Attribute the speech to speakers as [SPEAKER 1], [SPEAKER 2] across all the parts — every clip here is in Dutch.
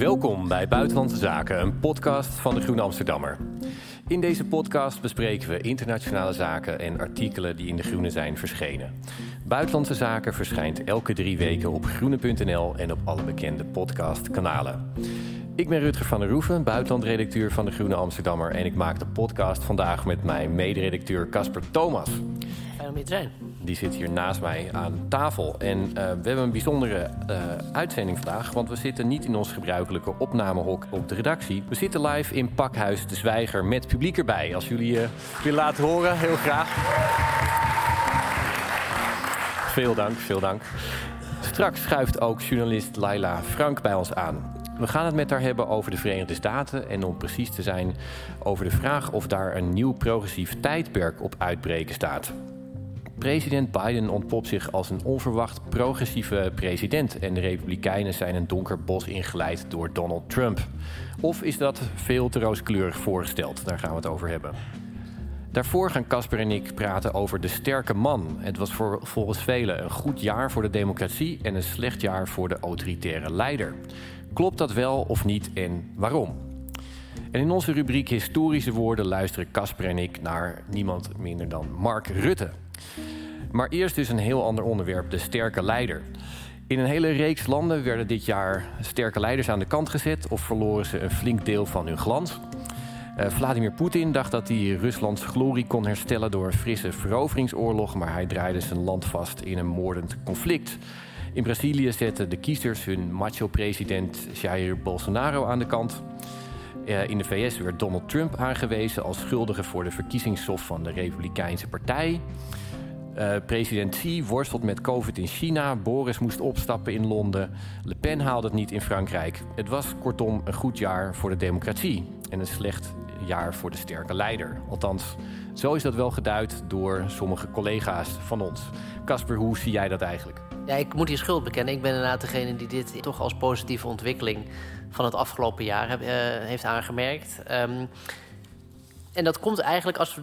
[SPEAKER 1] Welkom bij Buitenlandse Zaken, een podcast van de Groene Amsterdammer. In deze podcast bespreken we internationale zaken en artikelen die in de Groene zijn verschenen. Buitenlandse Zaken verschijnt elke drie weken op groene.nl en op alle bekende podcastkanalen. Ik ben Rutger van der Roeven, buitenlandredacteur van de Groene Amsterdammer. En ik maak de podcast vandaag met mijn mederedacteur Casper Thomas.
[SPEAKER 2] Zijn.
[SPEAKER 1] Die zit hier naast mij aan tafel. En uh, we hebben een bijzondere uh, uitzending vandaag. Want we zitten niet in ons gebruikelijke opnamehok op de redactie. We zitten live in Pakhuis de Zwijger met publiek erbij. Als jullie uh, willen laten horen, heel graag. Veel dank, veel dank. Straks schuift ook journalist Laila Frank bij ons aan. We gaan het met haar hebben over de Verenigde Staten en om precies te zijn over de vraag of daar een nieuw progressief tijdperk op uitbreken staat. President Biden ontpopt zich als een onverwacht progressieve president en de Republikeinen zijn een donker bos ingeleid door Donald Trump. Of is dat veel te rooskleurig voorgesteld? Daar gaan we het over hebben. Daarvoor gaan Casper en ik praten over de sterke man. Het was voor, volgens velen een goed jaar voor de democratie en een slecht jaar voor de autoritaire leider. Klopt dat wel of niet en waarom? En in onze rubriek Historische Woorden luisteren Casper en ik naar niemand minder dan Mark Rutte. Maar eerst dus een heel ander onderwerp, de sterke leider. In een hele reeks landen werden dit jaar sterke leiders aan de kant gezet of verloren ze een flink deel van hun glans. Uh, Vladimir Poetin dacht dat hij Ruslands glorie kon herstellen door een frisse veroveringsoorlog, maar hij draaide zijn land vast in een moordend conflict. In Brazilië zetten de kiezers hun macho-president Jair Bolsonaro aan de kant. Uh, in de VS werd Donald Trump aangewezen als schuldige voor de verkiezingssof van de Republikeinse Partij. Uh, president Xi worstelt met COVID in China. Boris moest opstappen in Londen. Le Pen haalde het niet in Frankrijk. Het was kortom een goed jaar voor de democratie. En een slecht jaar voor de sterke leider. Althans, zo is dat wel geduid door sommige collega's van ons. Casper, hoe zie jij dat eigenlijk?
[SPEAKER 2] Ja, ik moet hier schuld bekennen. Ik ben inderdaad degene die dit toch als positieve ontwikkeling van het afgelopen jaar uh, heeft aangemerkt. Um, en dat komt eigenlijk als we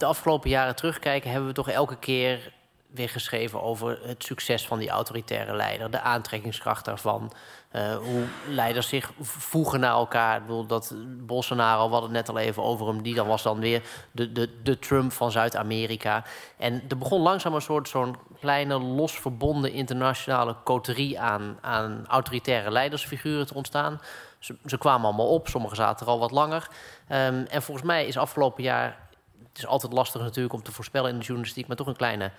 [SPEAKER 2] de afgelopen jaren terugkijken, hebben we toch elke keer weer geschreven over het succes van die autoritaire leider, de aantrekkingskracht daarvan, uh, hoe leiders zich voegen naar elkaar. Ik bedoel, dat Bolsonaro, we hadden het net al even over hem, die dan was dan weer de, de, de Trump van Zuid-Amerika. En er begon langzaam een soort zo'n kleine, los verbonden internationale coterie aan, aan autoritaire leidersfiguren te ontstaan. Ze, ze kwamen allemaal op, sommigen zaten er al wat langer. Um, en volgens mij is afgelopen jaar het is altijd lastig natuurlijk om te voorspellen in de journalistiek, maar toch een kleine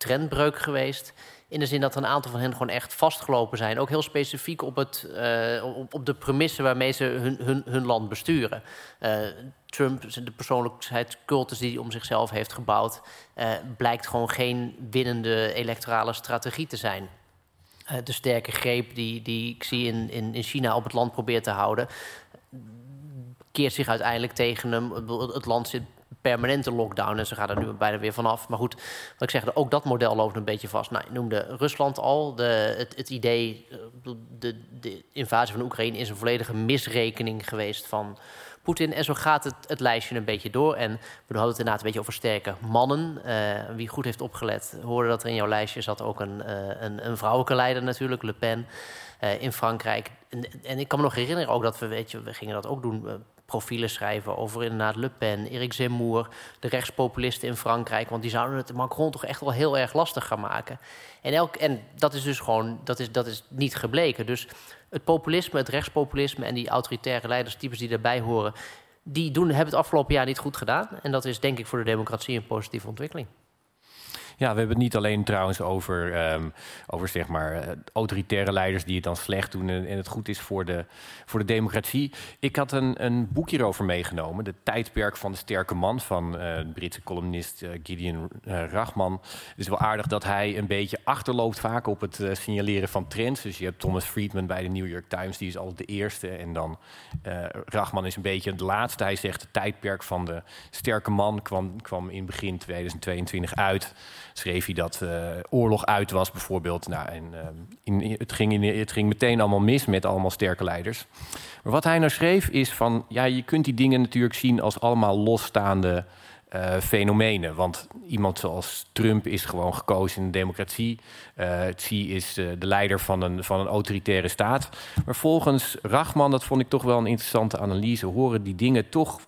[SPEAKER 2] trendbreuk geweest. In de zin dat een aantal van hen gewoon echt vastgelopen zijn. Ook heel specifiek op, het, uh, op, de premissen waarmee ze hun, hun, hun land besturen. Uh, Trump, de persoonlijkheidscultus die hij om zichzelf heeft gebouwd, uh, blijkt gewoon geen winnende electorale strategie te zijn. de sterke greep die, die ik zie in, in, in China op het land probeert te houden, keert zich uiteindelijk tegen hem. Het land zit permanente lockdown en ze gaan er nu bijna weer vanaf. Maar goed, wat ik zeg, ook dat model loopt een beetje vast. Nou, je noemde Rusland al. De, het, het idee, eh, de, de invasie van Oekraïne is een volledige misrekening geweest van Poetin. En zo gaat het, het lijstje een beetje door. En we hadden het inderdaad een beetje over sterke mannen. Uh, wie goed heeft opgelet, hoorde dat er in jouw lijstje zat ook een, uh, een, een vrouwelijke leider natuurlijk, Le Pen. In Frankrijk. En, en, ik kan me nog herinneren ook dat we, weet je, we gingen dat ook doen profielen schrijven over inderdaad Le Pen, Eric Zemmour, de rechtspopulisten in Frankrijk. Want die zouden het Macron toch echt wel heel erg lastig gaan maken. En, elk, en dat is dus gewoon, dat is, dat is niet gebleken. Dus het populisme, het rechtspopulisme en die autoritaire leiderstypes die daarbij horen, die doen, hebben het afgelopen jaar niet goed gedaan. En dat is denk ik voor de democratie een positieve ontwikkeling.
[SPEAKER 1] Ja, we hebben het niet alleen trouwens over, um, over zeg maar, eh, autoritaire leiders die het dan slecht doen en, en, het goed is voor de, voor de democratie. Ik had een, een boek hierover meegenomen, De Tijdperk van de Sterke Man van uh, de Britse columnist uh, Gideon Rachman. Het is wel aardig dat hij een beetje achterloopt vaak op het signaleren van trends. Dus je hebt Thomas Friedman bij de New York Times, die is altijd de eerste. En dan Rachman is een beetje de laatste. Hij zegt, het tijdperk van de sterke man kwam, kwam in begin 2022 uit schreef hij dat uh, oorlog uit was, bijvoorbeeld. Nou, en, uh, in, het, ging in, het meteen allemaal mis met allemaal sterke leiders. Maar wat hij nou schreef is van, ja, je kunt die dingen natuurlijk zien als allemaal losstaande uh, fenomenen. Want iemand zoals Trump is gewoon gekozen in een democratie. Xi is uh, de leider van een, van een autoritaire staat. Maar volgens Rachman, dat vond ik toch wel een interessante analyse, horen die dingen toch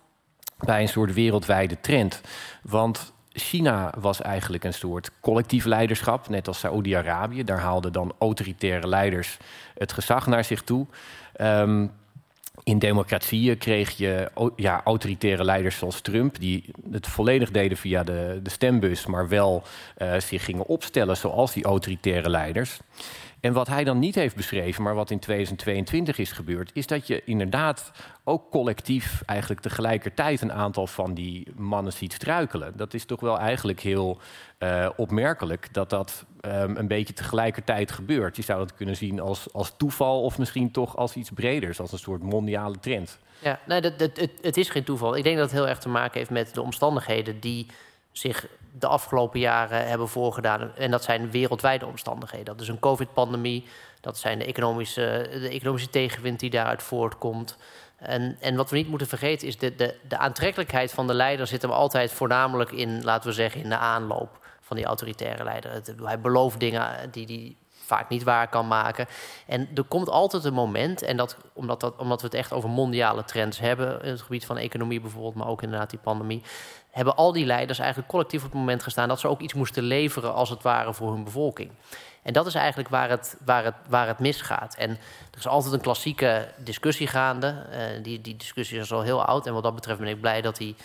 [SPEAKER 1] bij een soort wereldwijde trend. Want China was eigenlijk een soort collectief leiderschap, net als Saoedi-Arabië. Daar haalden dan autoritaire leiders het gezag naar zich toe. Um, in democratieën kreeg je ja, autoritaire leiders zoals Trump, die het volledig deden via de, de stembus, maar wel uh, zich gingen opstellen zoals die autoritaire leiders. En wat hij dan niet heeft beschreven, maar wat in 2022 is gebeurd, is dat je inderdaad ook collectief eigenlijk tegelijkertijd een aantal van die mannen ziet struikelen. Dat is toch wel eigenlijk heel uh, opmerkelijk dat dat um, een beetje tegelijkertijd gebeurt. Je zou dat kunnen zien als, als toeval of misschien toch als iets breders, als een soort mondiale trend.
[SPEAKER 2] Ja, nee, dat, het, het is geen toeval. Ik denk dat het heel erg te maken heeft met de omstandigheden die zich de afgelopen jaren hebben voorgedaan. En dat zijn wereldwijde omstandigheden. Dat is een COVID-pandemie, dat zijn de economische, de economische tegenwind die daaruit voortkomt. En, en wat we niet moeten vergeten is de, de, de aantrekkelijkheid van de leider zit hem altijd voornamelijk in, laten we zeggen, in de aanloop van die autoritaire leider. Hij belooft dingen die hij vaak niet waar kan maken. En er komt altijd een moment, en dat omdat, dat, omdat we het echt over mondiale trends hebben, in het gebied van economie bijvoorbeeld, maar ook inderdaad die pandemie, hebben al die leiders eigenlijk collectief op het moment gestaan dat ze ook iets moesten leveren als het ware voor hun bevolking. En dat is eigenlijk waar het, waar het, waar het misgaat. En er is altijd een klassieke discussie gaande. Uh, die, die discussie is al heel oud. En wat dat betreft ben ik blij dat die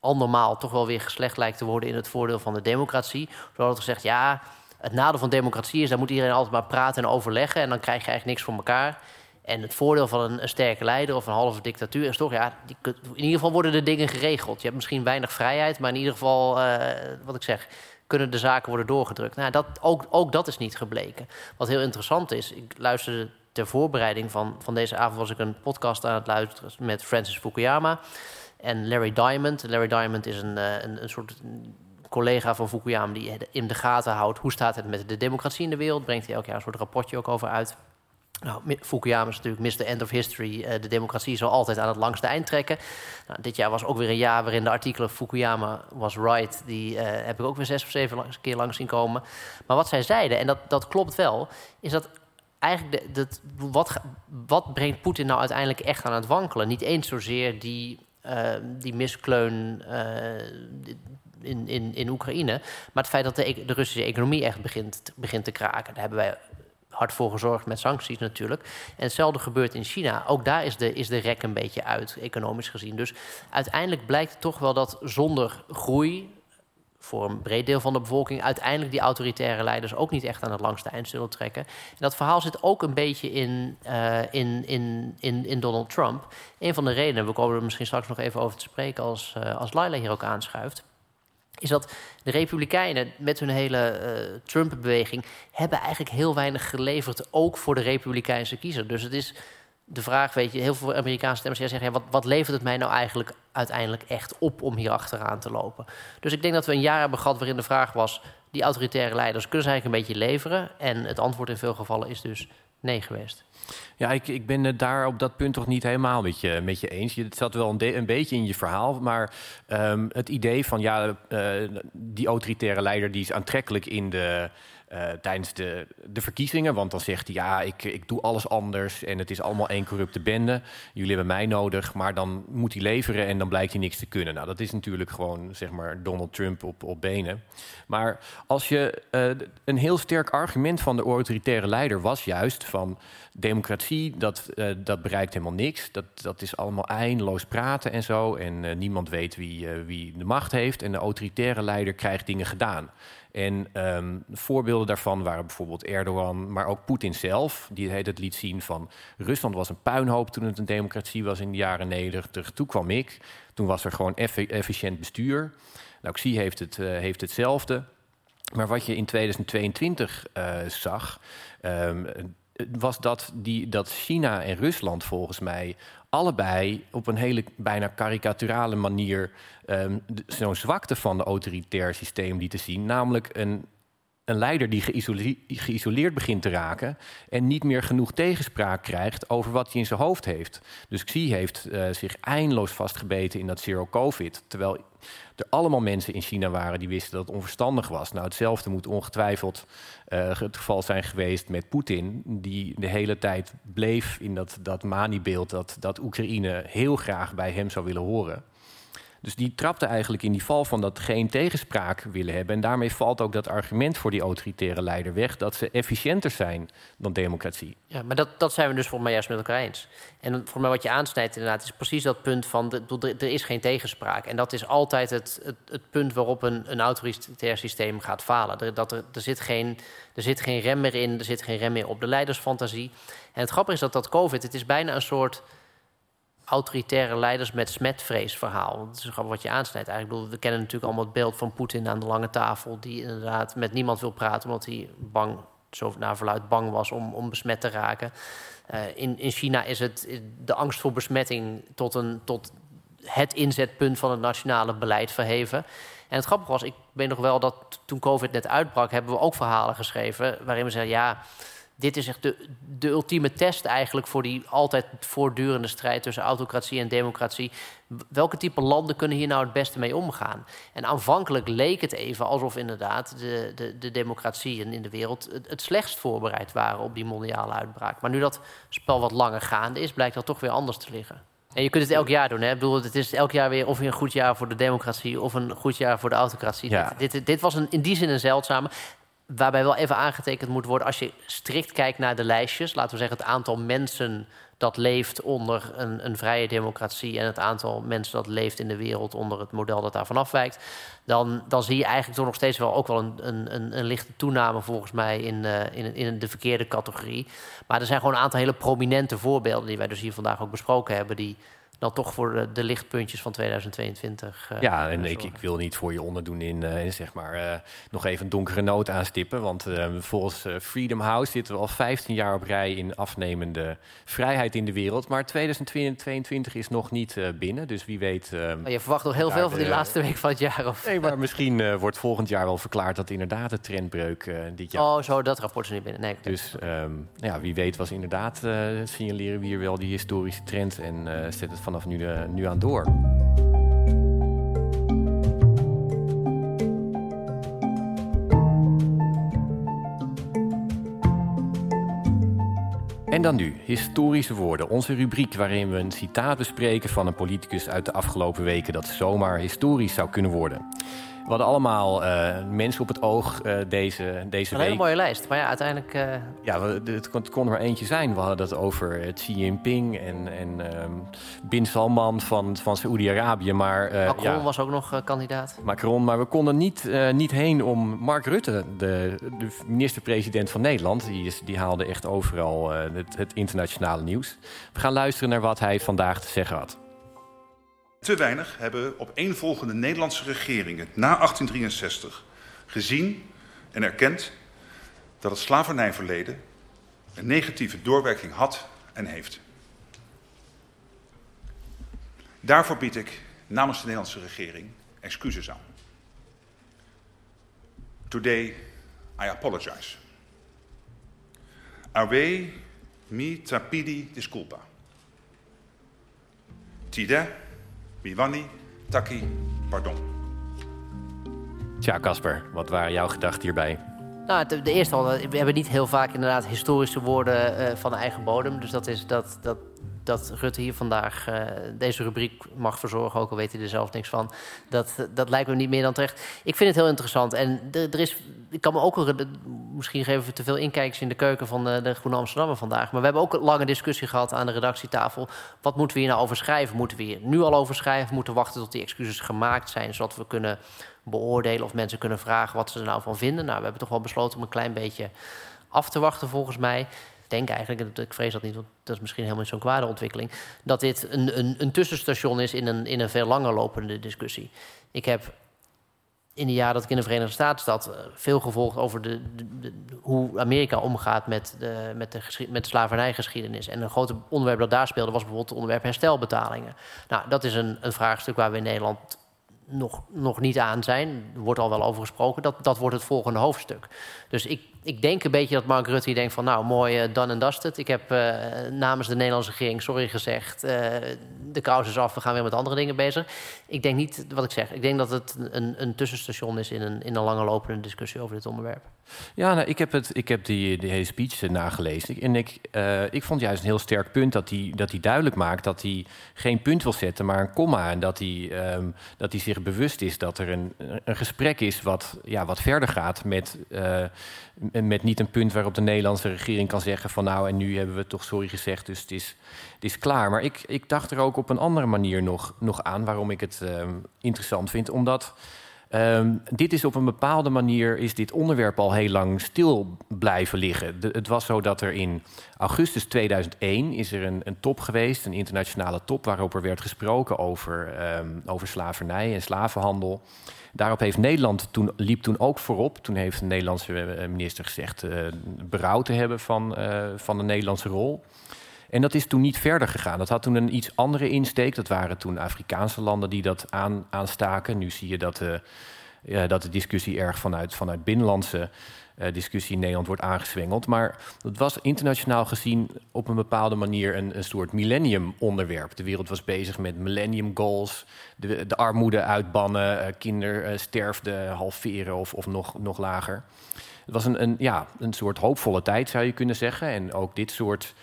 [SPEAKER 2] andermaal toch wel weer geslecht lijkt te worden in het voordeel van de democratie. Er wordt gezegd, ja, het nadeel van democratie is, dat moet iedereen altijd maar praten en overleggen. En dan krijg je eigenlijk niks voor elkaar. En het voordeel van een, een, sterke leider of een halve dictatuur is toch, ja, in ieder geval worden de dingen geregeld. Je hebt misschien weinig vrijheid, maar in ieder geval, uh, wat ik zeg, kunnen de zaken worden doorgedrukt. Nou, dat, ook, ook dat is niet gebleken. Wat heel interessant is, ik luisterde ter voorbereiding van, van deze avond was ik een podcast aan het luisteren met Francis Fukuyama en Larry Diamond. Larry Diamond is een, eh, een, een soort collega van Fukuyama die in de gaten houdt hoe staat het met de democratie in de wereld. Brengt hij elk jaar een soort rapportje ook over uit. Nou, Fukuyama is natuurlijk Mr. End of History. Uh, de democratie zal altijd aan het langste eind trekken. Nou, dit jaar was ook weer een jaar waarin de artikelen Fukuyama was right... die uh, heb ik ook weer zes of zeven keer langs zien komen. Maar wat zij zeiden, en dat, dat klopt wel... is dat eigenlijk de, wat, wat brengt Poetin nou uiteindelijk echt aan het wankelen? Niet eens zozeer die, uh, die miskleun in, in, in Oekraïne... maar het feit dat de, e-, de Russische economie echt begint, begint te kraken. Daar hebben wij hard voor gezorgd met sancties natuurlijk. En hetzelfde gebeurt in China. Ook daar is de, is de rek een beetje uit, economisch gezien. Dus uiteindelijk blijkt toch wel dat zonder groei voor een breed deel van de bevolking uiteindelijk die autoritaire leiders ook niet echt aan het langste eind zullen trekken. En dat verhaal zit ook een beetje in, uh, in, in, in, in Donald Trump. Een van de redenen, we komen er misschien straks nog even over te spreken als, uh, als Laila hier ook aanschuift is dat de Republikeinen met hun hele uh, Trump-beweging hebben eigenlijk heel weinig geleverd, ook voor de Republikeinse kiezer. Dus het is de vraag, weet je, heel veel Amerikaanse stemmers zeggen: ja, wat, wat levert het mij nou eigenlijk uiteindelijk echt op om hier achteraan te lopen? Dus ik denk dat we een jaar hebben gehad waarin de vraag was: die autoritaire leiders kunnen ze eigenlijk een beetje leveren? En het antwoord in veel gevallen is dus nee geweest.
[SPEAKER 1] Ja, ik, ik ben het daar op dat punt toch niet helemaal met je, met je eens. Het zat wel een, een beetje in je verhaal, maar um, het idee van ja, uh, die autoritaire leider die is aantrekkelijk in de uh, tijdens de, de verkiezingen. Want dan zegt hij, ja, ik, ik doe alles anders en het is allemaal één corrupte bende. Jullie hebben mij nodig, maar dan moet hij leveren en dan blijkt hij niks te kunnen. Nou, dat is natuurlijk gewoon, zeg maar, Donald Trump op, op benen. Maar als je uh, een heel sterk argument van de autoritaire leider was juist van democratie, dat, uh, dat bereikt helemaal niks. Dat, dat is allemaal eindeloos praten en zo. En niemand weet wie, wie de macht heeft. En de autoritaire leider krijgt dingen gedaan. En um, voorbeelden daarvan waren bijvoorbeeld Erdogan, maar ook Poetin zelf. Die het liet zien van Rusland was een puinhoop toen het een democratie was in de jaren 90. Toen kwam ik. Toen was er gewoon efficiënt bestuur. Nou, Xi heeft, het, uh, heeft hetzelfde. Maar wat je in 2022 uh, eh, zag, um, was dat, die, dat China en Rusland volgens mij allebei op een hele bijna karikaturale manier um, zo'n zwakte van het autoritair systeem lieten zien. Namelijk een een leider die geïsoleerd begint te raken en niet meer genoeg tegenspraak krijgt over wat hij in zijn hoofd heeft. Dus Xi heeft uh, zich eindeloos vastgebeten in dat zero covid, terwijl er allemaal mensen in China waren die wisten dat het onverstandig was. Nou, hetzelfde moet ongetwijfeld uh, het geval zijn geweest met Poetin, die de hele tijd bleef in dat, dat Mani-beeld dat, dat Oekraïne heel graag bij hem zou willen horen. Dus die trapte eigenlijk in die val van dat geen tegenspraak willen hebben. En daarmee valt ook dat argument voor die autoritaire leider weg dat ze efficiënter zijn dan democratie.
[SPEAKER 2] Ja, maar dat, dat zijn we dus volgens mij juist met elkaar eens. En voor mij wat je aansnijdt inderdaad is precies dat punt van de, er is geen tegenspraak. En dat is altijd het, het, het punt waarop een, een autoritair systeem gaat falen. Er, dat er, er, zit geen, er zit geen rem meer in, er zit geen rem meer op de leidersfantasie. En het grappige is dat dat COVID, het is bijna een soort autoritaire leiders met smetvreesverhaal. Dat is wat je aansnijdt eigenlijk. Bedoel, we kennen natuurlijk allemaal het beeld van Poetin aan de lange tafel... die inderdaad met niemand wil praten... omdat hij bang, zo naar verluid bang was om, om besmet te raken. Uh, in, in China is het de angst voor besmetting... tot, een, tot het inzetpunt van het nationale beleid verheven. En het grappige was, ik weet nog wel dat toen COVID net uitbrak... hebben we ook verhalen geschreven waarin we zeggen... ja dit is echt de, de ultieme test eigenlijk voor die altijd voortdurende strijd tussen autocratie en democratie. Welke type landen kunnen hier nou het beste mee omgaan? En aanvankelijk leek het even alsof inderdaad de, de, de democratieën in de wereld het, het slechtst voorbereid waren op die mondiale uitbraak. Maar nu dat spel wat langer gaande is, blijkt dat toch weer anders te liggen. En je kunt het elk jaar doen. Hè? Ik bedoel, het is elk jaar weer of een goed jaar voor de democratie of een goed jaar voor de autocratie. Ja. Dit, dit, dit, was een, in die zin een zeldzame. Waarbij wel even aangetekend moet worden, als je strikt kijkt naar de lijstjes, laten we zeggen het aantal mensen dat leeft onder een, een, vrije democratie en het aantal mensen dat leeft in de wereld onder het model dat daarvan afwijkt, dan, dan zie je eigenlijk toch nog steeds wel ook wel een, een, een lichte toename volgens mij in, uh, in, in de verkeerde categorie. Maar er zijn gewoon een aantal hele prominente voorbeelden die wij dus hier vandaag ook besproken hebben, die dan toch voor de, de lichtpuntjes van 2022.
[SPEAKER 1] Uh, ja, en ik, ik, wil niet voor je onderdoen in, uh, zeg maar uh, nog even een donkere noot aanstippen. Want volgens Freedom House zitten we al 15 jaar op rij in afnemende vrijheid in de wereld. Maar 2022 is nog niet binnen, dus wie weet.
[SPEAKER 2] Oh, je verwacht nog heel veel van die laatste week van het jaar? Of?
[SPEAKER 1] Nee, maar misschien wordt volgend jaar wel verklaard dat inderdaad de trendbreuk dit jaar.
[SPEAKER 2] Oh, zo, dat rapport is niet binnen. Nee,
[SPEAKER 1] dus um, ja, wie weet was inderdaad signaleren we hier wel die historische trend en zet het vanaf nu, uh, nu aan door. En dan nu, historische woorden. Onze rubriek waarin we een citaat bespreken van een politicus uit de afgelopen weken dat zomaar historisch zou kunnen worden. We hadden allemaal uh, mensen op het oog uh, deze, deze
[SPEAKER 2] een
[SPEAKER 1] week.
[SPEAKER 2] Een hele mooie lijst, maar ja, uiteindelijk... Uh...
[SPEAKER 1] Ja, we, het, kon, het kon er maar eentje zijn. We hadden het over Xi Jinping en, en um, Bin Salman van, van Saoedi-Arabië. Maar,
[SPEAKER 2] Macron ja, was ook nog kandidaat.
[SPEAKER 1] Macron, maar we konden niet, niet heen om Mark Rutte, de, de minister-president van Nederland. Die, is, die haalde echt overal het, het internationale nieuws. We gaan luisteren naar wat hij vandaag te zeggen had.
[SPEAKER 3] Te weinig hebben opeenvolgende Nederlandse regeringen na 1863 gezien en erkend dat het slavernijverleden een negatieve doorwerking had en heeft. Daarvoor bied ik namens de Nederlandse regering excuses aan. Today I apologize. Awe mi trapidi disculpa. Tide Miwani, Taki, pardon.
[SPEAKER 1] Tja, Casper, wat waren jouw gedachten hierbij?
[SPEAKER 2] Nou, de, de, eerste al, we hebben niet heel vaak inderdaad historische woorden uh, van eigen bodem. Dus dat, is, dat, dat, dat Rutte hier vandaag uh, deze rubriek mag verzorgen, ook al weet hij er zelf niks van. Dat, dat lijkt me niet meer dan terecht. Ik vind het heel interessant. En er is, ik kan me ook, misschien geven we te veel inkijkers in de keuken van de, de Groene Amsterdammer vandaag. Maar we hebben ook een lange discussie gehad aan de redactietafel. Wat moeten we hier nou over schrijven? Moeten we hier nu al over schrijven? Moeten we wachten tot die excuses gemaakt zijn, zodat we kunnen beoordelen of mensen kunnen vragen wat ze er nou van vinden? Nou, we hebben toch wel besloten om een klein beetje af te wachten, volgens mij denk eigenlijk, ik vrees dat niet, want dat is misschien helemaal niet zo'n kwade ontwikkeling, dat dit een, een, een tussenstation is in een, in een veel langer lopende discussie. Ik heb in de jaren dat ik in de Verenigde Staten zat, eh, veel gevolgd over de, de, hoe Amerika omgaat met de, met, de met de slavernijgeschiedenis. En een groot onderwerp dat daar speelde was bijvoorbeeld het onderwerp herstelbetalingen. Nou, dat is een, een vraagstuk waar we in Nederland nog, nog niet aan zijn. Er wordt al wel over gesproken. Dat, dat wordt het volgende hoofdstuk. Dus ik, ik denk een beetje dat Mark Rutte denkt van... nou, mooi, uh, done and dusted. Ik heb uh, namens de Nederlandse regering sorry gezegd. Uh, de kous is af, we gaan weer met andere dingen bezig. Ik denk niet, wat ik zeg, ik denk dat het een, een tussenstation is... in een, in een lange lopende discussie over dit onderwerp.
[SPEAKER 1] Ja, nou, ik heb, het, ik heb die, die hele speech nagelezen. En ik, ik vond juist een heel sterk punt dat hij dat hij duidelijk maakt... dat hij geen punt wil zetten, maar een komma. En dat hij, um, dat hij zich bewust is dat er een, een gesprek is... wat, ja, wat verder gaat met met niet een punt waarop de Nederlandse regering kan zeggen van nou en nu hebben we toch sorry gezegd, dus het is, het is klaar. Maar ik, ik dacht er ook op een andere manier nog, nog aan waarom ik het uh, interessant vind. Omdat um, dit is op een bepaalde manier is dit onderwerp al heel lang stil blijven liggen. Het was zo dat er in augustus 2001 is er een, een top geweest, een internationale top, waarop er werd gesproken over, um, over slavernij en slavenhandel. Daarop heeft Nederland toen, liep toen ook voorop. Toen heeft de Nederlandse eh, minister gezegd uh, berouw te hebben van, uh, van de Nederlandse rol. En dat is toen niet verder gegaan. Dat had toen een iets andere insteek. Dat waren toen Afrikaanse landen die dat aan, aanstaken. Nu zie je dat dat de discussie erg vanuit, vanuit binnenlandse discussie in Nederland wordt aangezwengeld. Maar dat was internationaal gezien op een bepaalde manier een, een soort millennium-onderwerp. De wereld was bezig met millennium goals, de, de armoede uitbannen, uh, kindersterfte halveren of, of nog, nog lager. Het was een, een, ja, een soort hoopvolle tijd, zou je kunnen zeggen. En ook dit soort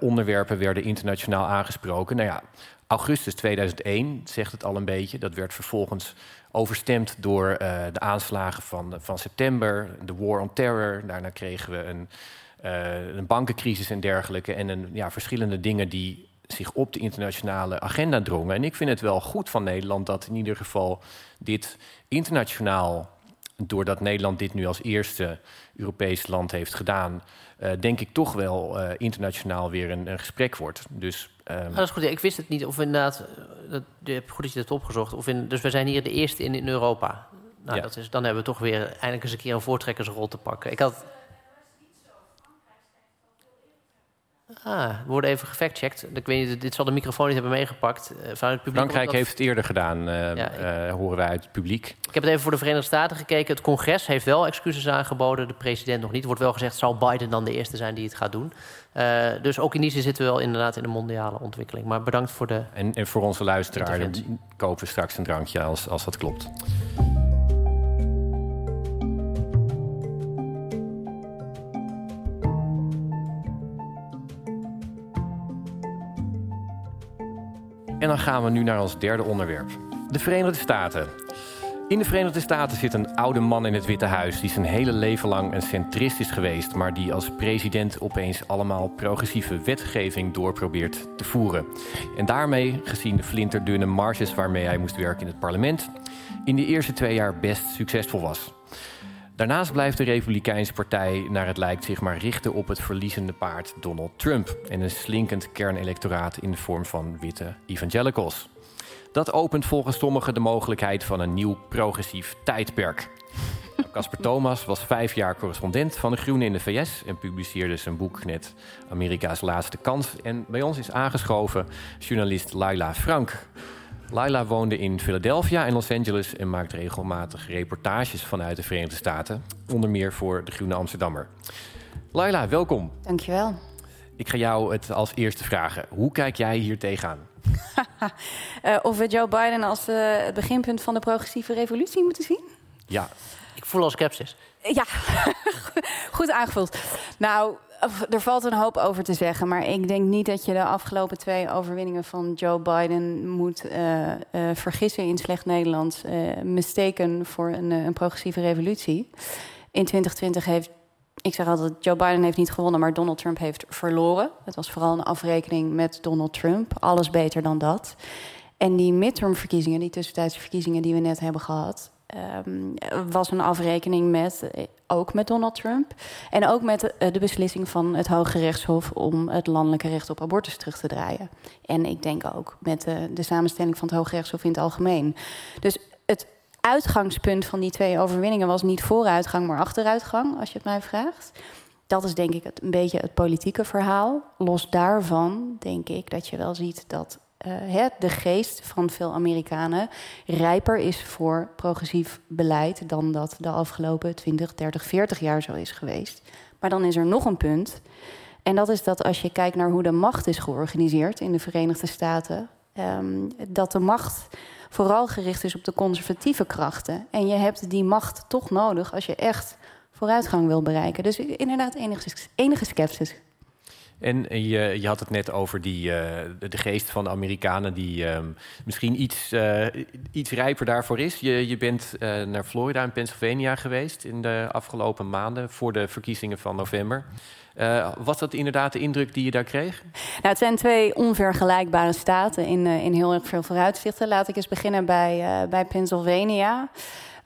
[SPEAKER 1] onderwerpen werden internationaal aangesproken. Nou ja, augustus 2001 zegt het al een beetje. Dat werd vervolgens overstemd door uh, de aanslagen van, van september, de War on Terror. Daarna kregen we een, uh, een bankencrisis en dergelijke. En een, ja, verschillende dingen die zich op de internationale agenda drongen. En ik vind het wel goed van Nederland dat in ieder geval dit internationaal, doordat Nederland dit nu als eerste Europees land heeft gedaan, uh, denk ik toch wel uh, internationaal weer een, een, gesprek wordt. Dus,
[SPEAKER 2] um... ah, dat is goed. Ik wist het niet of inderdaad, dat, goed dat je dat opgezocht. Of in, dus we zijn hier de eerste in, in Europa. Nou, ja. dat is, dan hebben we toch weer eindelijk eens een keer een voortrekkersrol te pakken. Ik had Ah, we worden even gefactcheckt. Ik weet niet, dit zal de microfoon niet hebben meegepakt. Vanuit het publiek
[SPEAKER 1] Frankrijk heeft het eerder gedaan, uh, ja, uh, horen wij uit het publiek.
[SPEAKER 2] Ik heb het even voor de Verenigde Staten gekeken. Het congres heeft wel excuses aangeboden, de president nog niet. Er wordt wel gezegd, zal Biden dan de eerste zijn die het gaat doen? dus ook in die zin zitten we wel inderdaad in een mondiale ontwikkeling. Maar bedankt voor de
[SPEAKER 1] En, en voor onze luisteraar, kopen we straks een drankje als, als dat klopt. En dan gaan we nu naar ons derde onderwerp. De Verenigde Staten. In de Verenigde Staten zit een oude man in het Witte Huis die zijn hele leven lang een centrist is geweest, maar die als president opeens allemaal progressieve wetgeving doorprobeert te voeren. En daarmee, gezien de flinterdunne marges waarmee hij moest werken in het parlement, in de eerste twee jaar best succesvol was. Daarnaast blijft de Republikeinse Partij naar het lijkt zich maar richten op het verliezende paard Donald Trump en een slinkend kernelectoraat in de vorm van witte evangelicals. Dat opent volgens sommigen de mogelijkheid van een nieuw progressief tijdperk. Casper Thomas was vijf jaar correspondent van de Groenen in de VS en publiceerde zijn boek net Amerika's Laatste Kans. En bij ons is aangeschoven journalist Laila Frank. Laila woonde in Philadelphia en Los Angeles en maakt regelmatig reportages vanuit de Verenigde Staten, onder meer voor de Groene Amsterdammer. Laila, welkom.
[SPEAKER 4] Dankjewel.
[SPEAKER 1] Ik ga jou het als eerste vragen. Hoe kijk jij hier tegenaan?
[SPEAKER 4] uh, of we Joe Biden als uh, het beginpunt van de progressieve revolutie moeten zien?
[SPEAKER 1] Ja.
[SPEAKER 2] Ik voel al sceptisch.
[SPEAKER 4] Ja, goed aangevuld. Nou, er valt een hoop over te zeggen, maar ik denk niet dat je de afgelopen twee overwinningen van Joe Biden moet uh, uh, vergissen in slecht Nederlands, uh, mistaken voor een, een, progressieve revolutie. In 2020 heeft, ik zeg altijd, Joe Biden heeft niet gewonnen, maar Donald Trump heeft verloren. Het was vooral een afrekening met Donald Trump, alles beter dan dat. En die midtermverkiezingen, die tussentijdse verkiezingen die we net hebben gehad, Um, was een afrekening met, ook met Donald Trump. En ook met de, de, beslissing van het Hoge Rechtshof om het landelijke recht op abortus terug te draaien. En ik denk ook met de, de samenstelling van het Hoge Rechtshof in het algemeen. Dus het uitgangspunt van die twee overwinningen was niet vooruitgang, maar achteruitgang, als je het mij vraagt. Dat is denk ik het, een beetje het politieke verhaal. Los daarvan denk ik dat je wel ziet dat uh, de geest van veel Amerikanen rijper is voor progressief beleid dan dat de afgelopen 20, 30, 40 jaar zo is geweest. Maar dan is er nog een punt. En dat is dat als je kijkt naar hoe de macht is georganiseerd in de Verenigde Staten, um, dat de macht vooral gericht is op de conservatieve krachten. En je hebt die macht toch nodig als je echt vooruitgang wil bereiken. Dus inderdaad enige, enige sceptisch.
[SPEAKER 1] En je, je had het net over die, uh, de geest van de Amerikanen die uh, misschien iets, uh, iets rijper daarvoor is. Je, je bent uh, naar Florida en Pennsylvania geweest in de afgelopen maanden voor de verkiezingen van november. was dat inderdaad de indruk die je daar kreeg?
[SPEAKER 4] Nou, het zijn twee onvergelijkbare staten in, in heel erg veel vooruitzichten. Laat ik eens beginnen bij, bij Pennsylvania